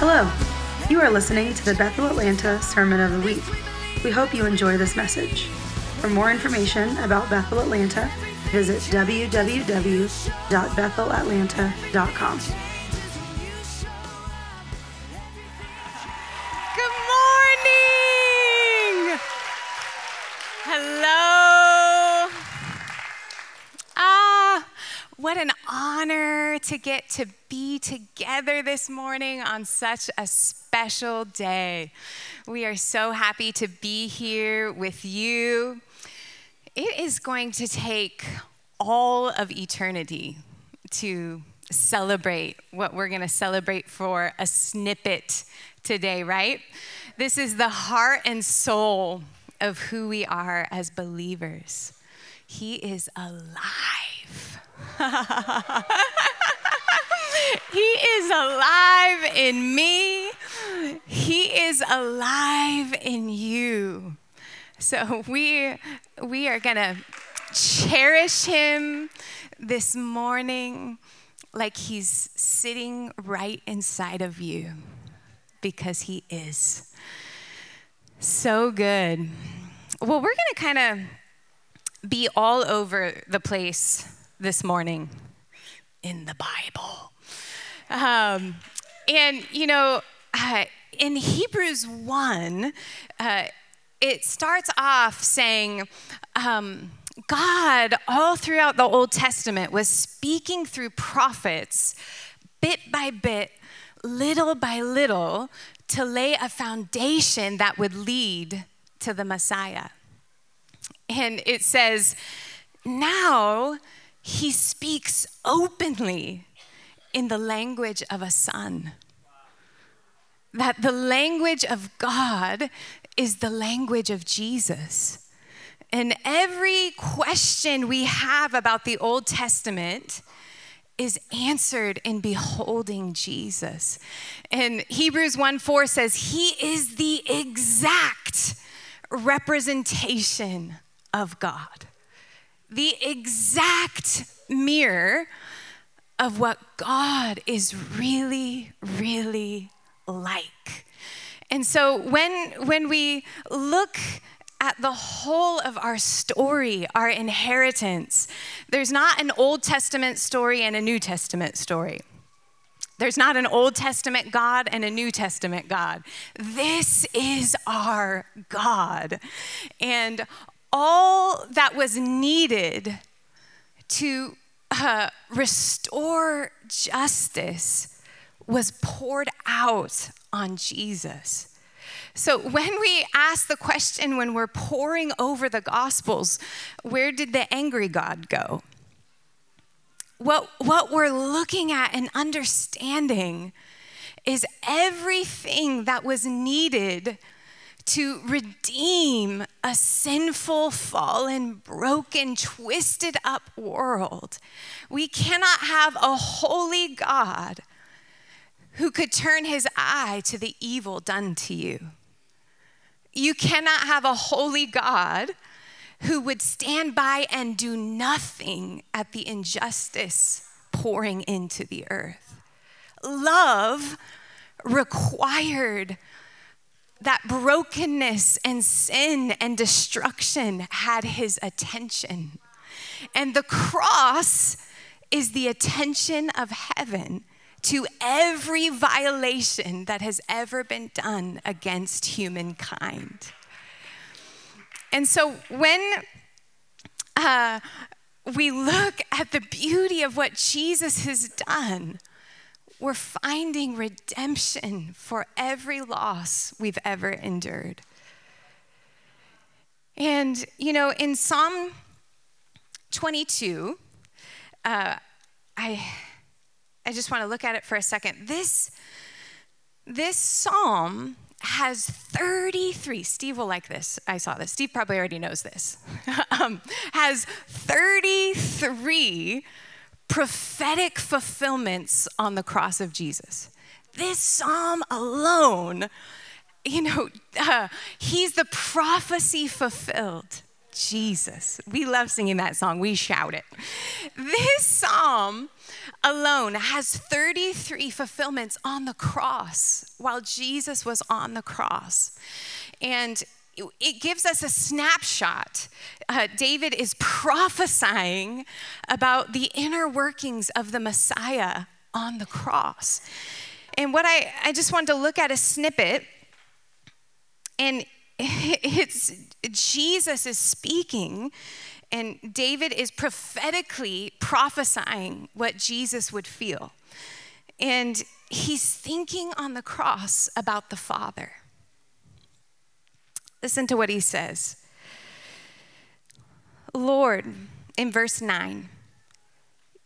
Hello. You are listening to the Bethel Atlanta Sermon of the Week. We hope you enjoy this message. For more information about Bethel Atlanta, visit www.bethelatlanta.com. Good morning. Hello. Ah, what an honor to get to be together this morning on such a special day. We are so happy to be here with you. It is going to take all of eternity to celebrate what we're going to celebrate for a snippet today, right? This is the heart and soul of who we are as believers. He is alive. he is alive in me. He is alive in you. So we we are going to cherish him this morning like he's sitting right inside of you because he is. So good. Well, we're going to kind of be all over the place this morning in the Bible. Um, and, you know, uh, in Hebrews 1, uh, it starts off saying, um, God, all throughout the Old Testament, was speaking through prophets, bit by bit, little by little, to lay a foundation that would lead to the Messiah. And it says, now he speaks openly in the language of a son. That the language of God is the language of Jesus. And every question we have about the Old Testament is answered in beholding Jesus. And Hebrews 1 4 says, He is the exact representation of God, the exact mirror of what God is really, really like. And so when, when we look at the whole of our story, our inheritance, there's not an Old Testament story and a New Testament story. There's not an Old Testament God and a New Testament God. This is our God. And all that was needed to uh, restore justice was poured out on Jesus. So, when we ask the question, when we're poring over the Gospels, where did the angry God go? What, what we're looking at and understanding is everything that was needed to redeem a sinful, fallen, broken, twisted up world. We cannot have a holy God who could turn his eye to the evil done to you. You cannot have a holy God who would stand by and do nothing at the injustice pouring into the earth. Love required that brokenness and sin and destruction had his attention. And the cross is the attention of heaven to every violation that has ever been done against humankind. And so when uh, we look at the beauty of what Jesus has done, we're finding redemption for every loss we've ever endured. And, you know, in Psalm 22, uh, I, I just want to look at it for a second. This, this psalm has 33, Steve will like this. I saw this. Steve probably already knows this. um, has 33 prophetic fulfillments on the cross of Jesus. This psalm alone, you know, uh, he's the prophecy fulfilled. Jesus. We love singing that song. We shout it. This psalm alone has 33 fulfillments on the cross while Jesus was on the cross. And it gives us a snapshot. Uh, David is prophesying about the inner workings of the Messiah on the cross. And what I, I just wanted to look at a snippet, and it's Jesus is speaking, and David is prophetically prophesying what Jesus would feel. And he's thinking on the cross about the Father. Listen to what he says Lord, in verse 9,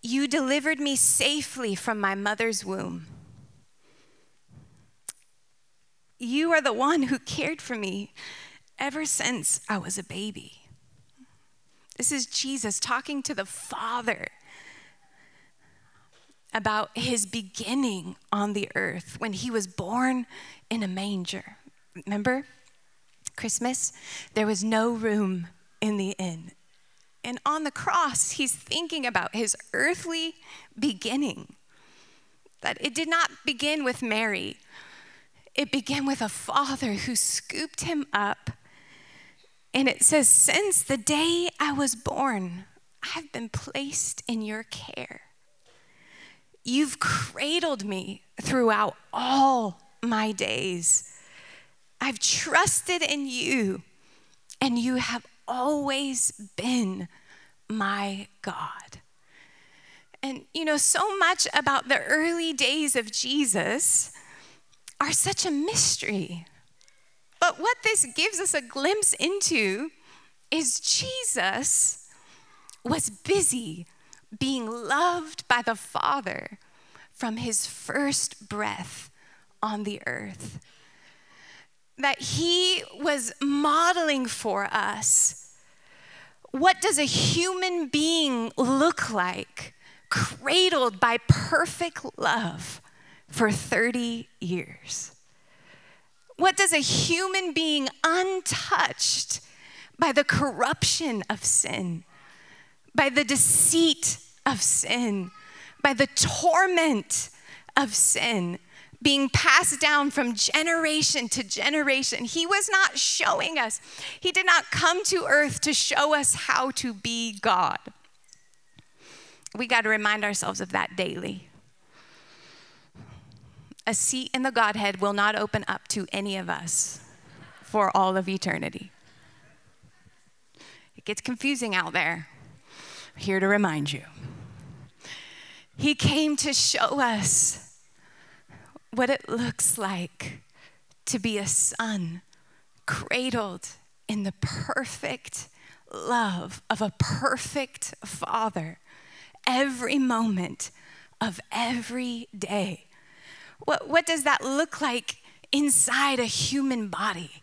you delivered me safely from my mother's womb. You are the one who cared for me ever since I was a baby. This is Jesus talking to the Father about his beginning on the earth when he was born in a manger. Remember? Christmas, there was no room in the inn. And on the cross, he's thinking about his earthly beginning. That it did not begin with Mary, it began with a father who scooped him up. And it says, Since the day I was born, I've been placed in your care. You've cradled me throughout all my days. I've trusted in you, and you have always been my God. And you know, so much about the early days of Jesus are such a mystery. But what this gives us a glimpse into is Jesus was busy being loved by the Father from his first breath on the earth that he was modeling for us what does a human being look like cradled by perfect love for 30 years? What does a human being untouched by the corruption of sin, by the deceit of sin, by the torment of sin? Being passed down from generation to generation. He was not showing us, He did not come to earth to show us how to be God. We got to remind ourselves of that daily. A seat in the Godhead will not open up to any of us for all of eternity. It gets confusing out there. Here to remind you. He came to show us what it looks like to be a son cradled in the perfect love of a perfect father every moment of every day. What, what does that look like inside a human body?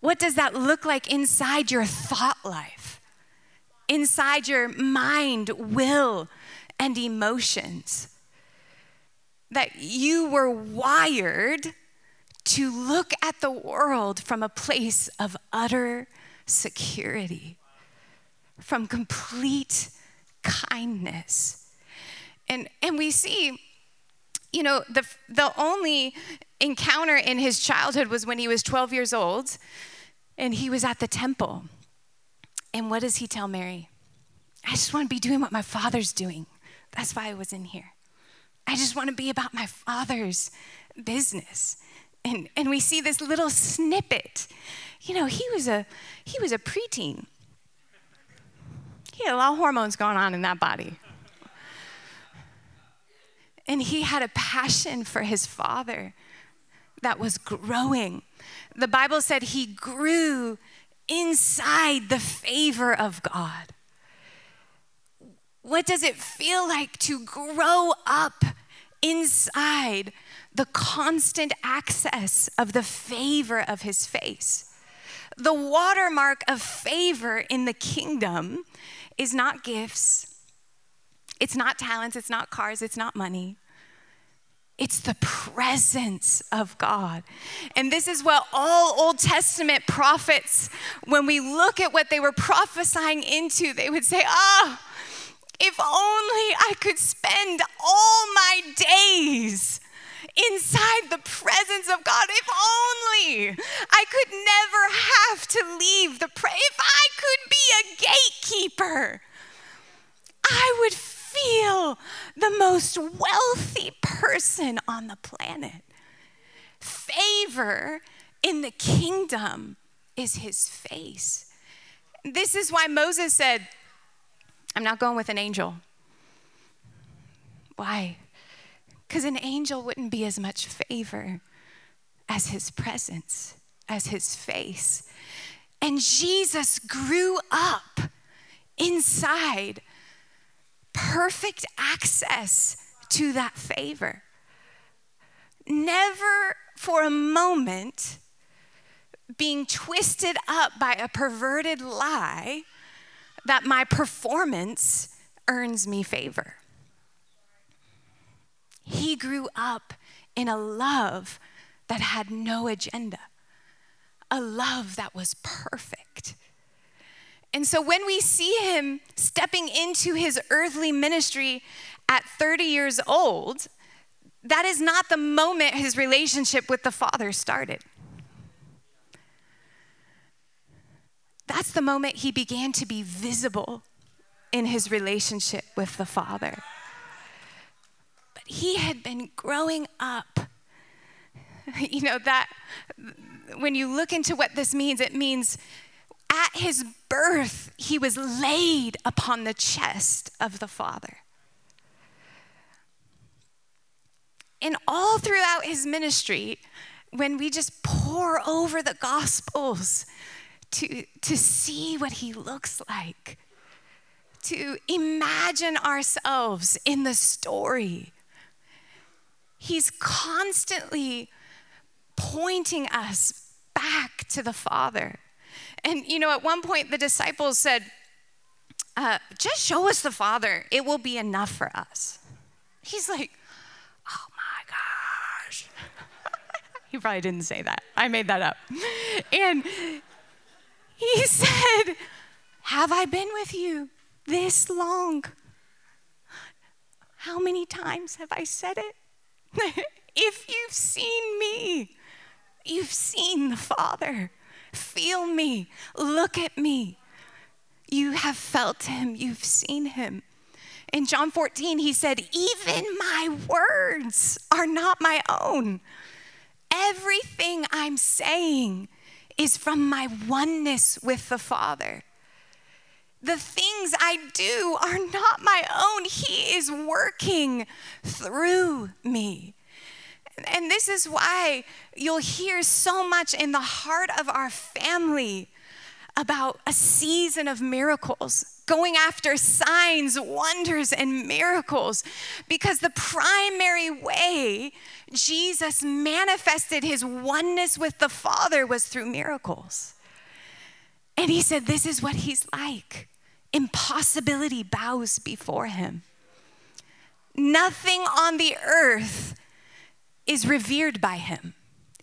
What does that look like inside your thought life? Inside your mind, will, and emotions? That you were wired to look at the world from a place of utter security, from complete kindness. And, and we see, you know, the, the only encounter in his childhood was when he was 12 years old and he was at the temple. And what does he tell Mary? I just want to be doing what my father's doing. That's why I was in here. I just want to be about my father's business. And, and we see this little snippet. You know, he was a he was a preteen. He had a lot of hormones going on in that body. And he had a passion for his father that was growing. The Bible said he grew inside the favor of God. What does it feel like to grow up inside the constant access of the favor of his face? The watermark of favor in the kingdom is not gifts, it's not talents, it's not cars, it's not money. It's the presence of God. And this is what all Old Testament prophets, when we look at what they were prophesying into, they would say, Ah, oh, if only I could spend all my days inside the presence of God. If only I could never have to leave the prayer. if I could be a gatekeeper, I would feel the most wealthy person on the planet. Favor in the kingdom is his face. This is why Moses said, I'm not going with an angel. Why? Because an angel wouldn't be as much favor as his presence, as his face. And Jesus grew up inside perfect access to that favor. Never for a moment being twisted up by a perverted lie that my performance earns me favor. He grew up in a love that had no agenda, a love that was perfect. And so when we see him stepping into his earthly ministry at 30 years old, that is not the moment his relationship with the Father started. That's the moment he began to be visible in his relationship with the Father. But he had been growing up. You know, that when you look into what this means, it means at his birth, he was laid upon the chest of the Father. And all throughout his ministry, when we just pore over the Gospels, to, to see what he looks like, to imagine ourselves in the story. He's constantly pointing us back to the Father. And, you know, at one point the disciples said, uh, just show us the Father, it will be enough for us. He's like, oh my gosh. he probably didn't say that. I made that up. And he said, Have I been with you this long? How many times have I said it? if you've seen me, you've seen the Father. Feel me, look at me. You have felt him, you've seen him. In John 14, he said, Even my words are not my own. Everything I'm saying is from my oneness with the Father. The things I do are not my own. He is working through me. And this is why you'll hear so much in the heart of our family about a season of miracles, going after signs, wonders, and miracles, because the primary way Jesus manifested his oneness with the Father was through miracles. And he said, This is what he's like. Impossibility bows before him. Nothing on the earth is revered by him.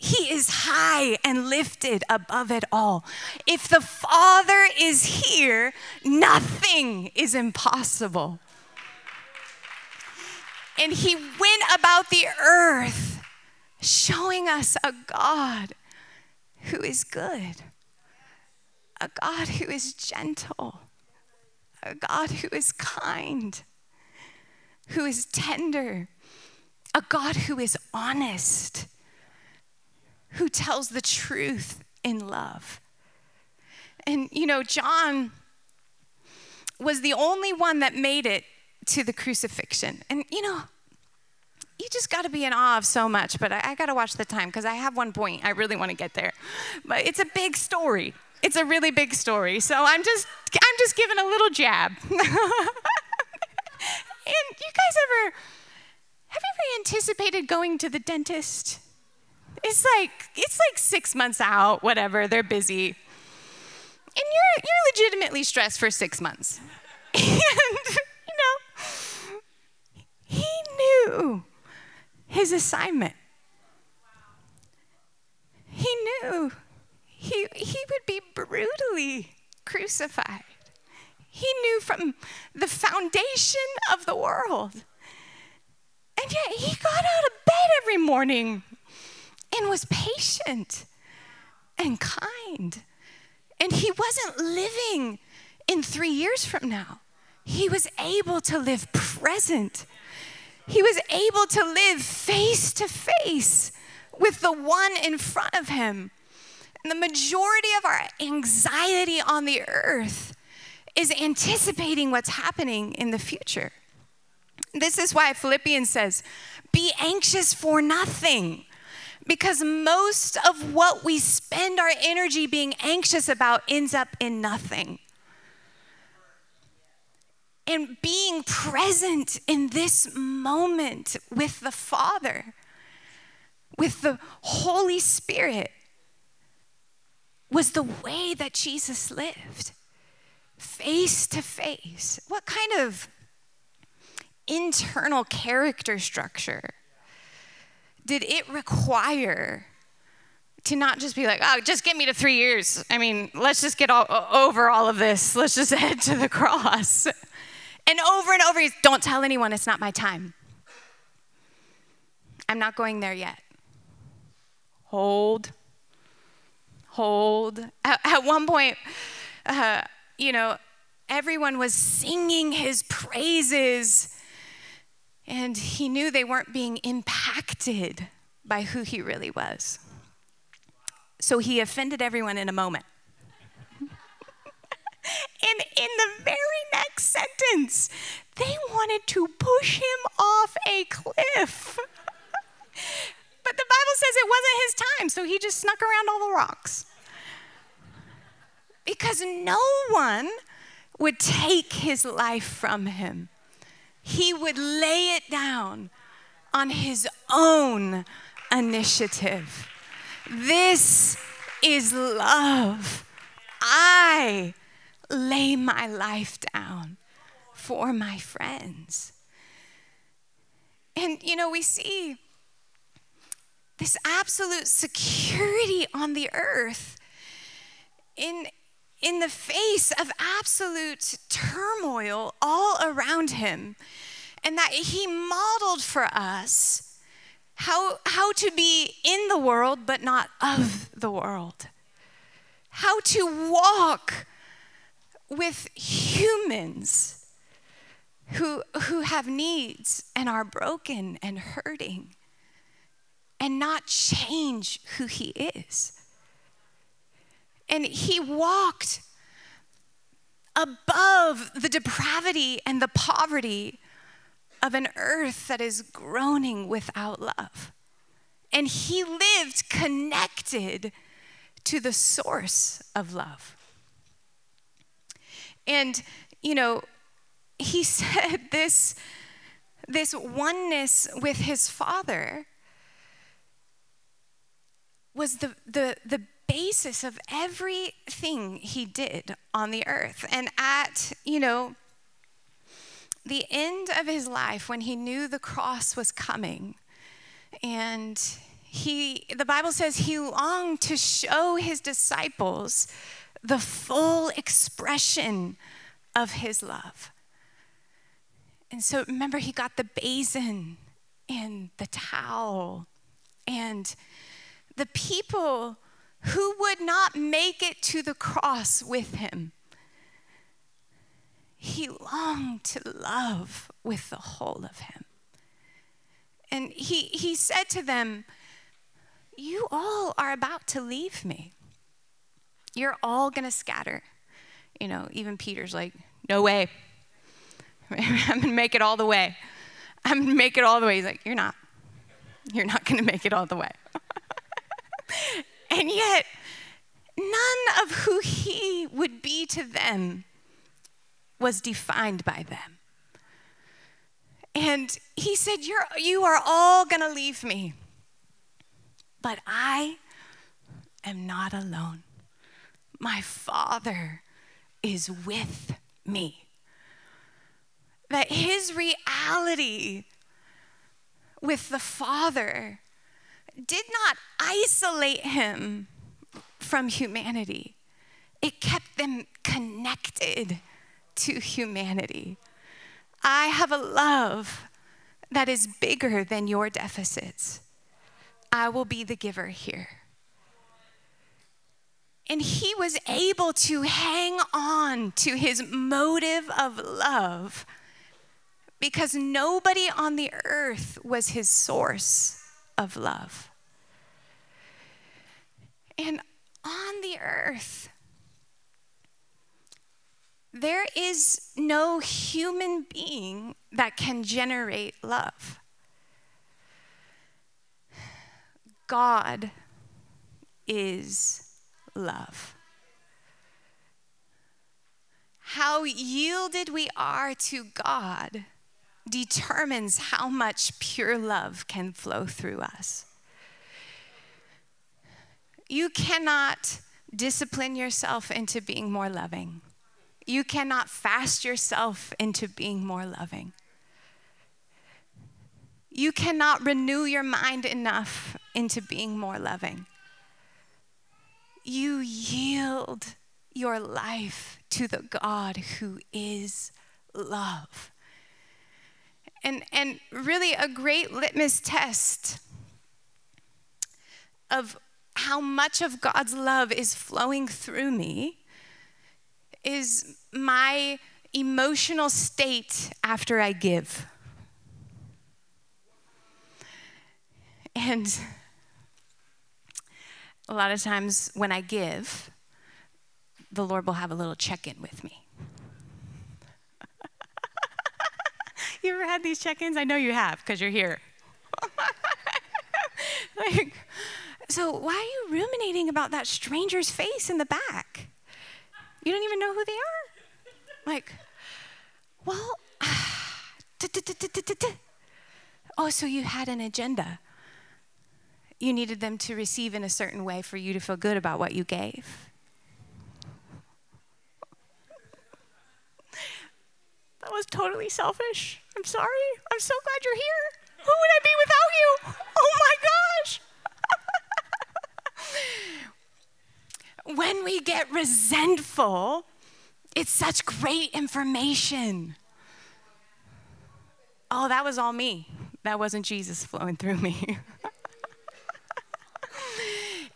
He is high and lifted above it all. If the Father is here, nothing is impossible. And he went about the earth showing us a God who is good, a God who is gentle, a God who is kind, who is tender, a God who is honest, who tells the truth in love. And you know, John was the only one that made it to the crucifixion. And you know, you just got to be in awe of so much, but I, I got to watch the time because I have one point. I really want to get there. But it's a big story. It's a really big story. So I'm just I'm just giving a little jab. and you guys ever have you ever anticipated going to the dentist? It's like it's like 6 months out, whatever, they're busy. And you're you're legitimately stressed for 6 months. and you know, he knew his assignment. He knew he, he would be brutally crucified. He knew from the foundation of the world. And yet he got out of bed every morning and was patient and kind. And he wasn't living in three years from now. He was able to live present. He was able to live face to face with the one in front of him. And the majority of our anxiety on the earth is anticipating what's happening in the future. This is why Philippians says, Be anxious for nothing. Because most of what we spend our energy being anxious about ends up in nothing. And being present in this moment with the Father, with the Holy Spirit, was the way that Jesus lived face to face. What kind of internal character structure did it require to not just be like, oh, just get me to three years? I mean, let's just get all, over all of this. Let's just head to the cross. And over and over, he's, don't tell anyone it's not my time. I'm not going there yet. Hold. Hold. At, at one point, uh, you know, everyone was singing his praises and he knew they weren't being impacted by who he really was. So he offended everyone in a moment. and in the very next sentence, they wanted to push him off a cliff. but the Bible says it wasn't his time, so he just snuck around all the rocks. Because no one would take his life from him he would lay it down on his own initiative. This is love. I lay my life down for my friends. And you know, we see this absolute security on the earth in in the face of absolute turmoil all around him, and that he modeled for us how, how to be in the world but not of the world, how to walk with humans who, who have needs and are broken and hurting and not change who he is. And he walked above the depravity and the poverty of an earth that is groaning without love. And he lived connected to the source of love. And, you know, he said this, this oneness with his father was the, the, the basis of everything he did on the earth. And at, you know, the end of his life, when he knew the cross was coming, and he, the Bible says he longed to show his disciples the full expression of his love. And so remember, he got the basin and the towel, and the people who would not make it to the cross with him. He longed to love with the whole of him. And he, he said to them, You all are about to leave me. You're all going to scatter. You know, even Peter's like, No way. I'm going to make it all the way. I'm going to make it all the way. He's like, You're not. You're not going to make it all the way. And yet, none of who he would be to them was defined by them. And he said, You're, You are all going to leave me, but I am not alone. My Father is with me. That his reality with the Father did not isolate him from humanity, it kept them connected to humanity. I have a love that is bigger than your deficits. I will be the giver here. And he was able to hang on to his motive of love because nobody on the earth was his source of love. And on the earth, there is no human being that can generate love. God is love. How yielded we are to God determines how much pure love can flow through us. You cannot discipline yourself into being more loving. You cannot fast yourself into being more loving. You cannot renew your mind enough into being more loving. You yield your life to the God who is love. And, and really, a great litmus test of how much of God's love is flowing through me is my emotional state after I give. And a lot of times when I give, the Lord will have a little check in with me. you ever had these check ins? I know you have because you're here. like, so, why are you ruminating about that stranger's face in the back? You don't even know who they are. Like, well, oh, so you had an agenda. You needed them to receive in a certain way for you to feel good about what you gave. That was totally selfish. I'm sorry. I'm so glad you're here. Who would I be without you? Oh my gosh. When we get resentful, it's such great information. Oh, that was all me. That wasn't Jesus flowing through me.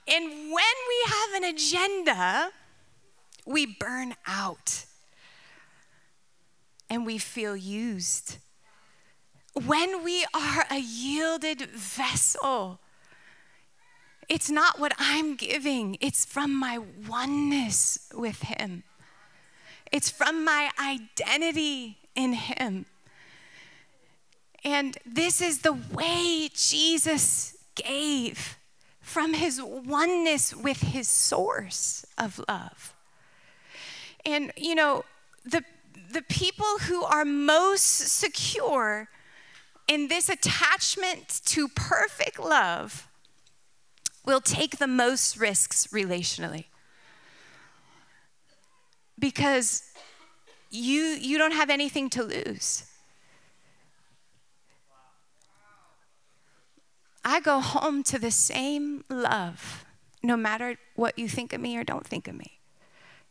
and when we have an agenda, we burn out and we feel used. When we are a yielded vessel, it's not what I'm giving, it's from my oneness with Him. It's from my identity in Him. And this is the way Jesus gave from His oneness with His source of love. And, you know, the, the people who are most secure in this attachment to perfect love will take the most risks relationally. Because you, you don't have anything to lose. I go home to the same love, no matter what you think of me or don't think of me,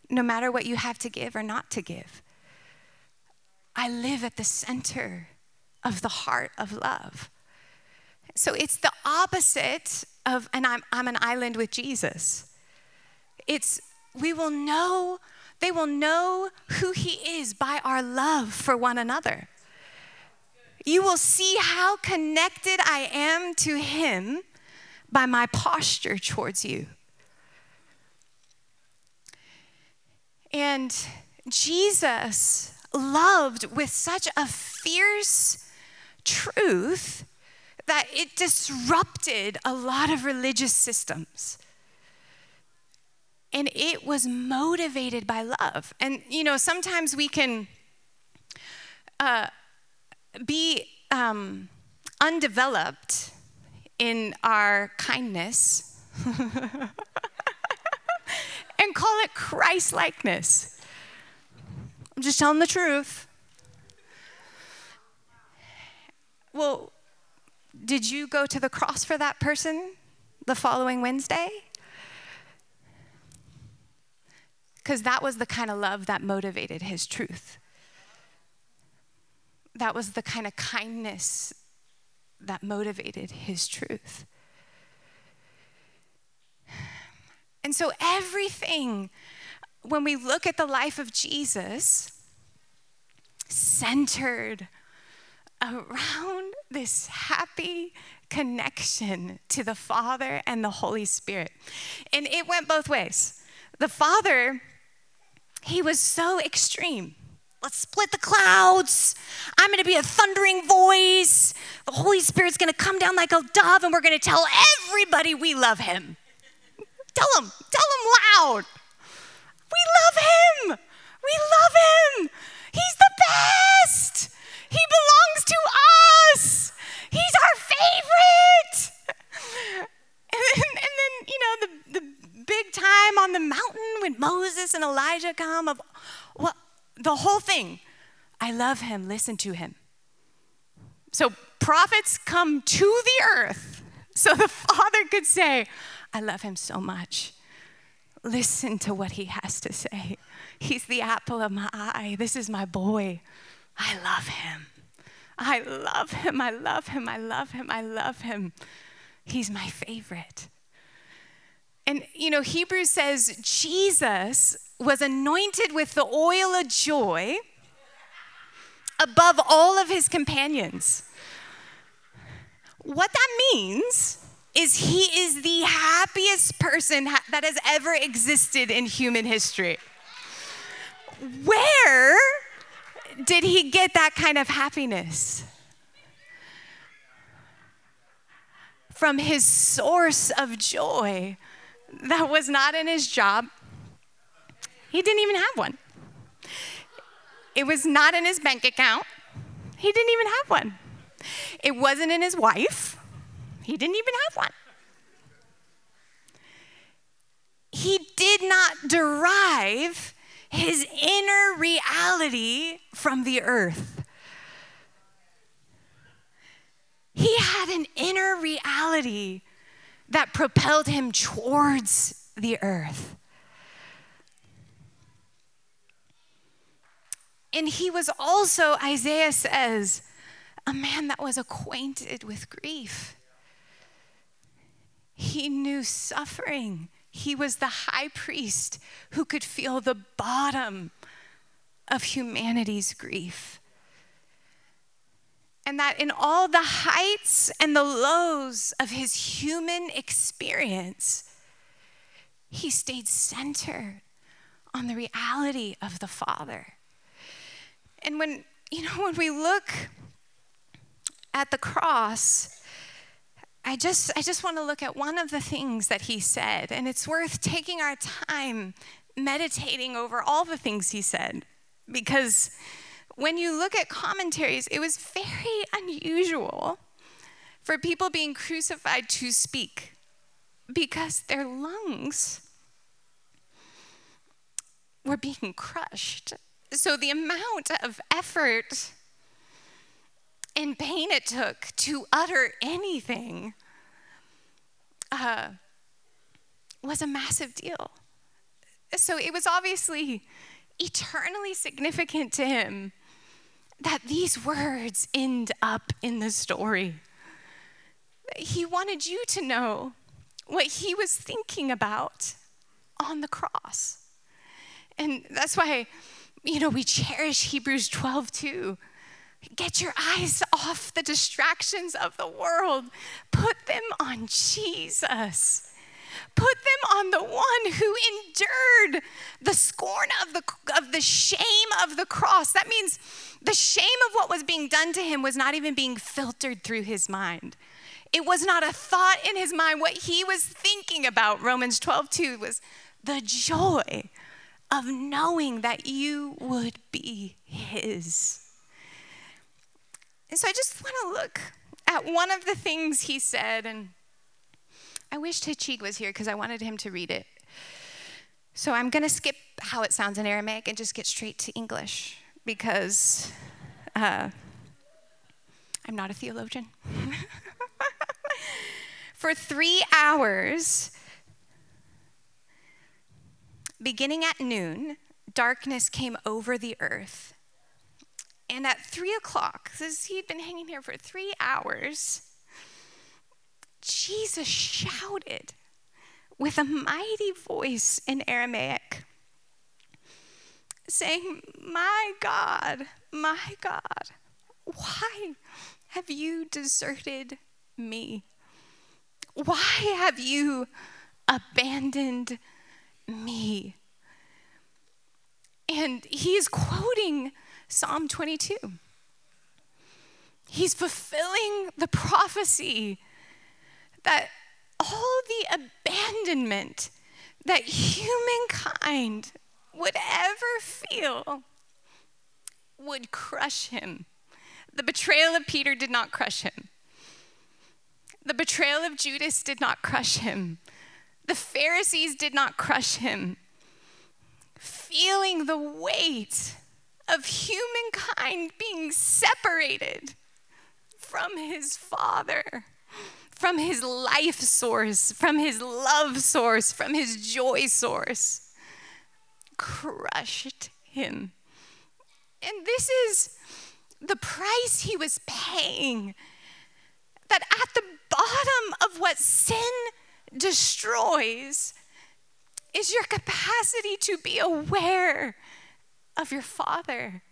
no matter what you have to give or not to give. I live at the center of the heart of love. So it's the opposite of, and I'm, I'm an island with Jesus. It's, we will know, they will know who He is by our love for one another. You will see how connected I am to Him by my posture towards you. And Jesus loved with such a fierce truth that it disrupted a lot of religious systems. And it was motivated by love. And, you know, sometimes we can uh, be um, undeveloped in our kindness and call it Christ likeness. I'm just telling the truth. Well, did you go to the cross for that person the following Wednesday? Because that was the kind of love that motivated his truth. That was the kind of kindness that motivated his truth. And so everything, when we look at the life of Jesus, centered around this happy connection to the Father and the Holy Spirit. And it went both ways. The Father, he was so extreme. Let's split the clouds. I'm going to be a thundering voice. The Holy Spirit's going to come down like a dove, and we're going to tell everybody we love him. Tell them, tell them loud. We love him. We love him. He's the best. He belongs to us. He's our favorite. And then, and then you know, the, the big time on the mountain when Moses and Elijah come of well, the whole thing. I love him, listen to him. So prophets come to the earth so the Father could say, I love him so much. Listen to what he has to say. He's the apple of my eye. This is my boy. I love him. I love him. I love him. I love him. I love him. He's my favorite. And, you know, Hebrews says Jesus was anointed with the oil of joy above all of his companions. What that means is he is the happiest person that has ever existed in human history. Where did he get that kind of happiness? From his source of joy that was not in his job. He didn't even have one. It was not in his bank account. He didn't even have one. It wasn't in his wife. He didn't even have one. He did not derive his inner reality from the earth. He had an inner reality that propelled him towards the earth. And he was also, Isaiah says, a man that was acquainted with grief. He knew suffering. He was the high priest who could feel the bottom of humanity's grief. And that in all the heights and the lows of his human experience, he stayed centered on the reality of the Father. And when, you know, when we look at the cross, I just, I just want to look at one of the things that he said, and it's worth taking our time meditating over all the things he said. Because when you look at commentaries, it was very unusual for people being crucified to speak because their lungs were being crushed. So the amount of effort and pain it took to utter anything uh, was a massive deal. So it was obviously eternally significant to him that these words end up in the story. He wanted you to know what he was thinking about on the cross. And that's why, you know, we cherish Hebrews 12 too Get your eyes off the distractions of the world. Put them on Jesus. Put them on the one who endured the scorn of the, of the shame of the cross. That means the shame of what was being done to him was not even being filtered through his mind. It was not a thought in his mind. What he was thinking about, Romans 12, 2, was the joy of knowing that you would be his. And so I just want to look at one of the things he said, and I wish Tachig was here because I wanted him to read it. So I'm going to skip how it sounds in Aramaic and just get straight to English because uh, I'm not a theologian. For three hours, beginning at noon, darkness came over the earth and at three o'clock, says he'd been hanging here for three hours, Jesus shouted with a mighty voice in Aramaic, saying, My God, my God, why have you deserted me? Why have you abandoned me? And he's quoting Psalm 22. He's fulfilling the prophecy that all the abandonment that humankind would ever feel would crush him. The betrayal of Peter did not crush him. The betrayal of Judas did not crush him. The Pharisees did not crush him. Feeling the weight of humankind being separated from his Father, from his life source, from his love source, from his joy source, crushed him. And this is the price he was paying. That at the bottom of what sin destroys is your capacity to be aware of your Father.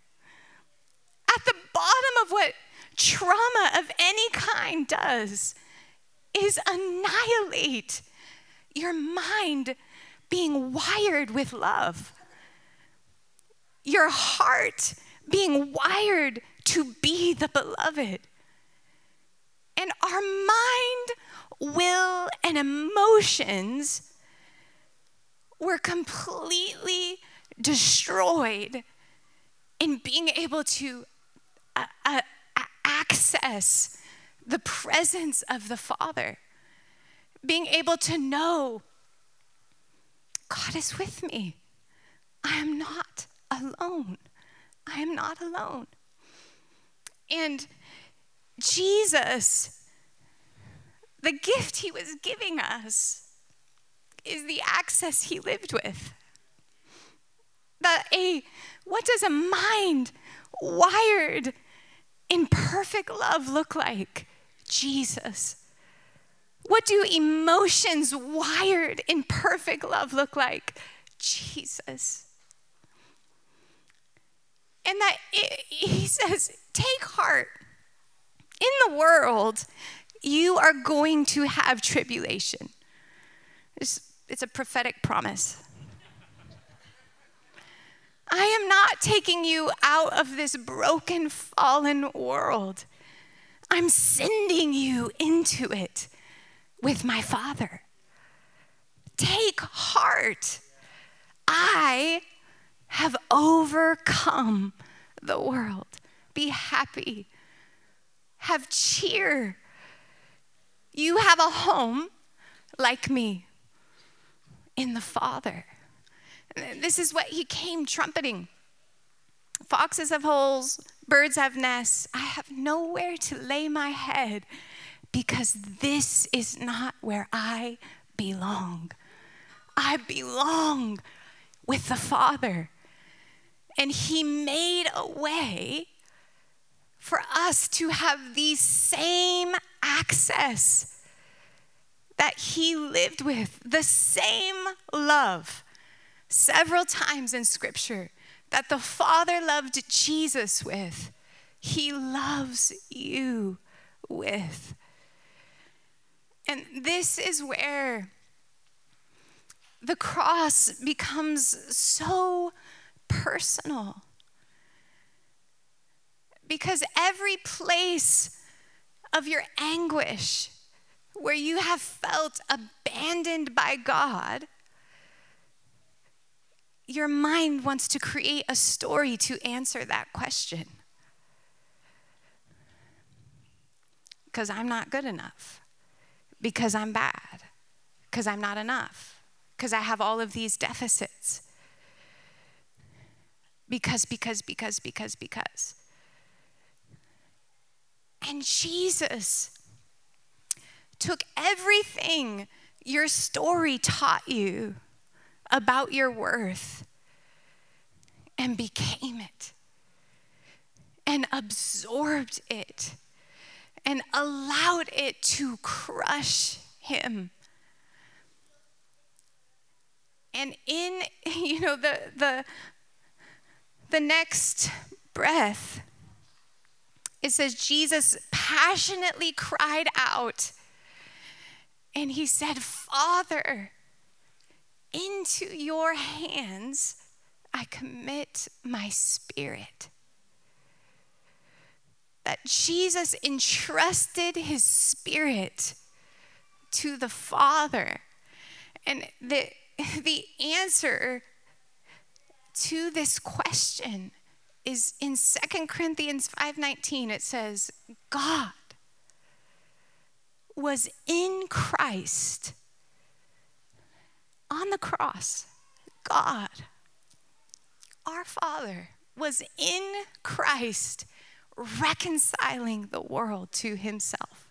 At the bottom of what trauma of any kind does is annihilate your mind being wired with love, your heart being wired to be the beloved. And our mind, will, and emotions were completely destroyed in being able to uh, uh, access the presence of the Father, being able to know God is with me. I am not alone. I am not alone. And Jesus, the gift he was giving us, is the access he lived with. That a, what does a mind wired in perfect love look like? Jesus. What do emotions wired in perfect love look like? Jesus. And that it, he says, take heart. In the world, you are going to have tribulation. It's, it's a prophetic promise. I am not taking you out of this broken, fallen world. I'm sending you into it with my Father. Take heart. I have overcome the world. Be happy. Have cheer. You have a home like me in the Father. This is what he came trumpeting. Foxes have holes, birds have nests. I have nowhere to lay my head because this is not where I belong. I belong with the Father. And He made a way for us to have the same access that He lived with, the same love. Several times in Scripture, that the Father loved Jesus with, He loves you with. And this is where the cross becomes so personal. Because every place of your anguish where you have felt abandoned by God, your mind wants to create a story to answer that question. Because I'm not good enough, because I'm bad, because I'm not enough, because I have all of these deficits. Because, because, because, because, because. And Jesus took everything your story taught you about your worth and became it and absorbed it and allowed it to crush him. And in, you know, the, the, the next breath, it says Jesus passionately cried out and he said, Father, into your hands I commit my spirit. That Jesus entrusted his spirit to the Father. And the, the answer to this question is in Second Corinthians 5:19 it says God was in Christ on the cross. God our Father was in Christ reconciling the world to himself.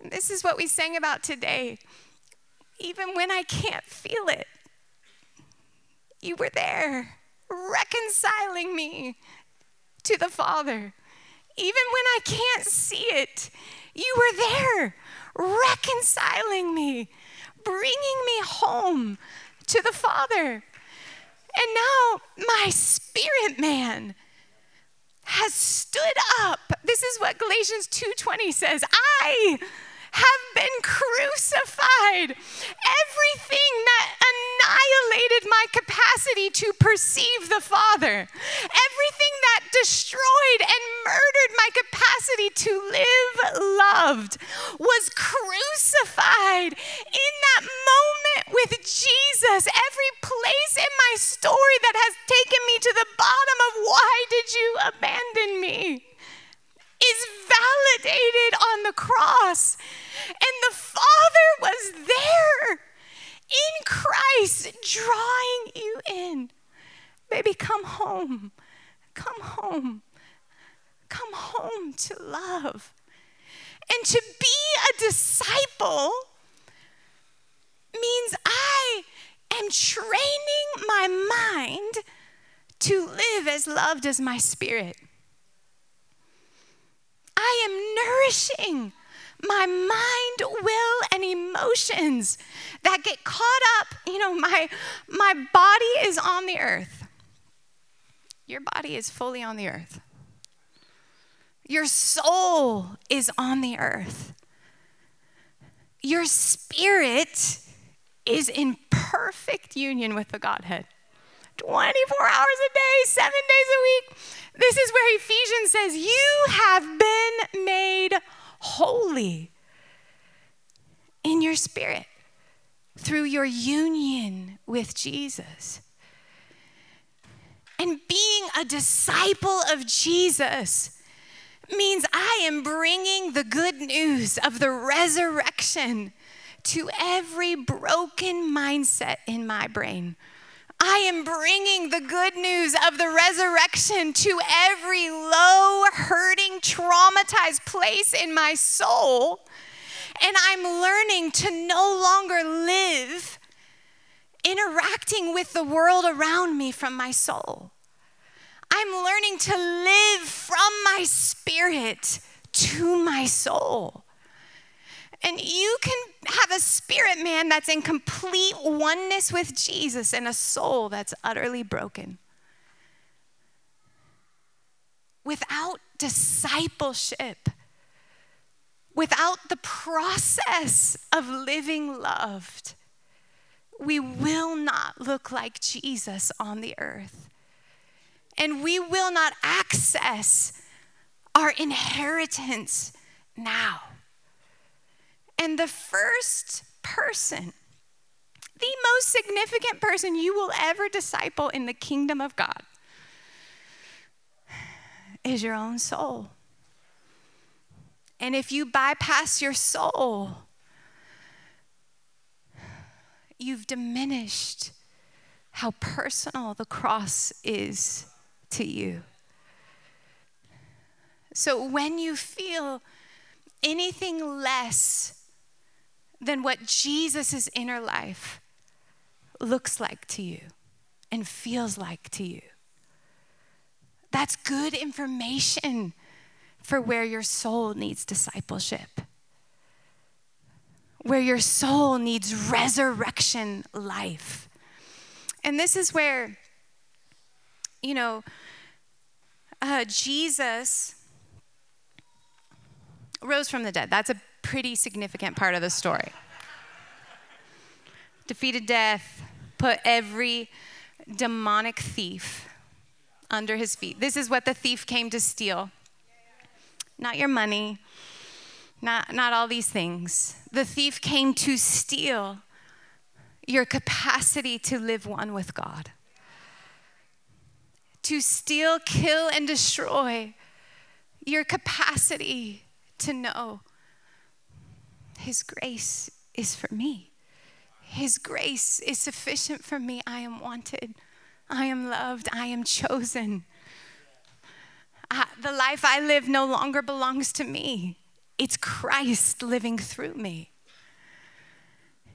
And this is what we sang about today. Even when I can't feel it, you were there reconciling me to the Father. Even when I can't see it, you were there reconciling me, bringing me home to the Father. And now my spirit man has stood up. This is what Galatians 2:20 says. I have been crucified. Everything that annihilated my capacity to perceive the Father, everything that destroyed and murdered my capacity to live loved, was crucified in that moment with Jesus. Every place in my story that has taken me to the bottom of why did you abandon me? is validated on the cross. Was there in Christ drawing you in. Baby, come home. Come home. Come home to love. And to be a disciple means I am training my mind to live as loved as my spirit. I am nourishing my mind, will, and emotions that get caught up. You know, my, my body is on the earth. Your body is fully on the earth. Your soul is on the earth. Your spirit is in perfect union with the Godhead. 24 hours a day, seven days a week. This is where Ephesians says, You have been made holy in your spirit through your union with Jesus. And being a disciple of Jesus means I am bringing the good news of the resurrection to every broken mindset in my brain I am bringing the good news of the resurrection to every low, hurting, traumatized place in my soul. And I'm learning to no longer live interacting with the world around me from my soul. I'm learning to live from my spirit to my soul. And you can have a spirit man that's in complete oneness with Jesus and a soul that's utterly broken. Without discipleship, without the process of living loved, we will not look like Jesus on the earth. And we will not access our inheritance now. And the first person, the most significant person you will ever disciple in the kingdom of God, is your own soul. And if you bypass your soul, you've diminished how personal the cross is to you. So when you feel anything less than what Jesus' inner life looks like to you and feels like to you. That's good information for where your soul needs discipleship, where your soul needs resurrection life. And this is where, you know, uh, Jesus rose from the dead. That's a pretty significant part of the story. Defeated death, put every demonic thief under his feet. This is what the thief came to steal. Not your money, not, not all these things. The thief came to steal your capacity to live one with God, to steal, kill, and destroy your capacity to know His grace is for me. His grace is sufficient for me. I am wanted. I am loved. I am chosen. I, the life I live no longer belongs to me. It's Christ living through me.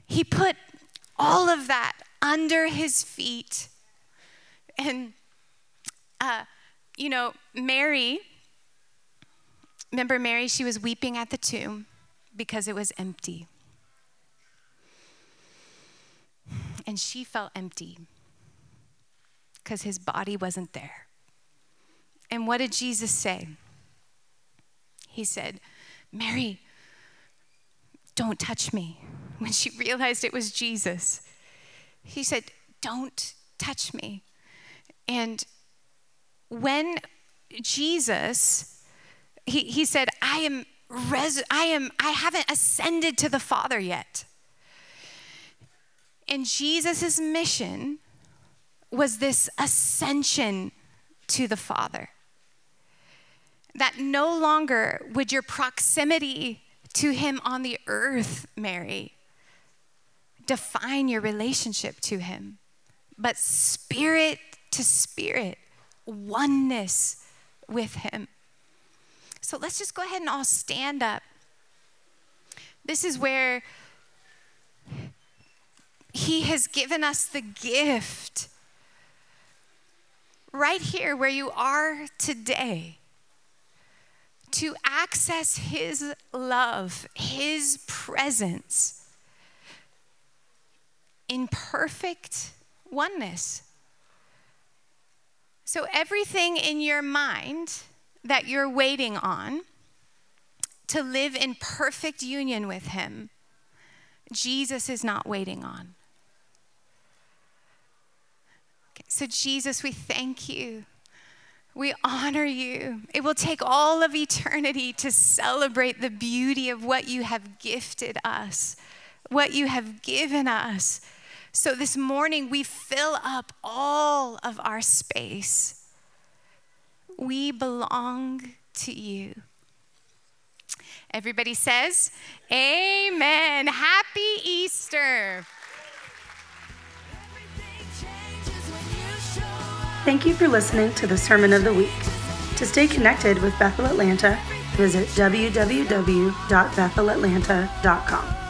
He put all of that under his feet. And, uh, you know, Mary, remember Mary? She was weeping at the tomb because it was empty. And she felt empty because his body wasn't there. And what did Jesus say? He said, Mary, don't touch me. When she realized it was Jesus, he said, Don't touch me. And when Jesus, he, he said, I am, res- I am, I haven't ascended to the Father yet. And Jesus' mission was this ascension to the Father. That no longer would your proximity to Him on the earth, Mary, define your relationship to Him, but spirit to spirit, oneness with Him. So let's just go ahead and all stand up. This is where He has given us the gift right here where you are today to access His love, His presence in perfect oneness. So, everything in your mind that you're waiting on to live in perfect union with Him, Jesus is not waiting on. Okay, so, Jesus, we thank you. We honor you. It will take all of eternity to celebrate the beauty of what you have gifted us, what you have given us. So this morning, we fill up all of our space. We belong to you. Everybody says, Amen. Happy Easter. Thank you for listening to the Sermon of the Week. To stay connected with Bethel Atlanta, visit www.bethelatlanta.com.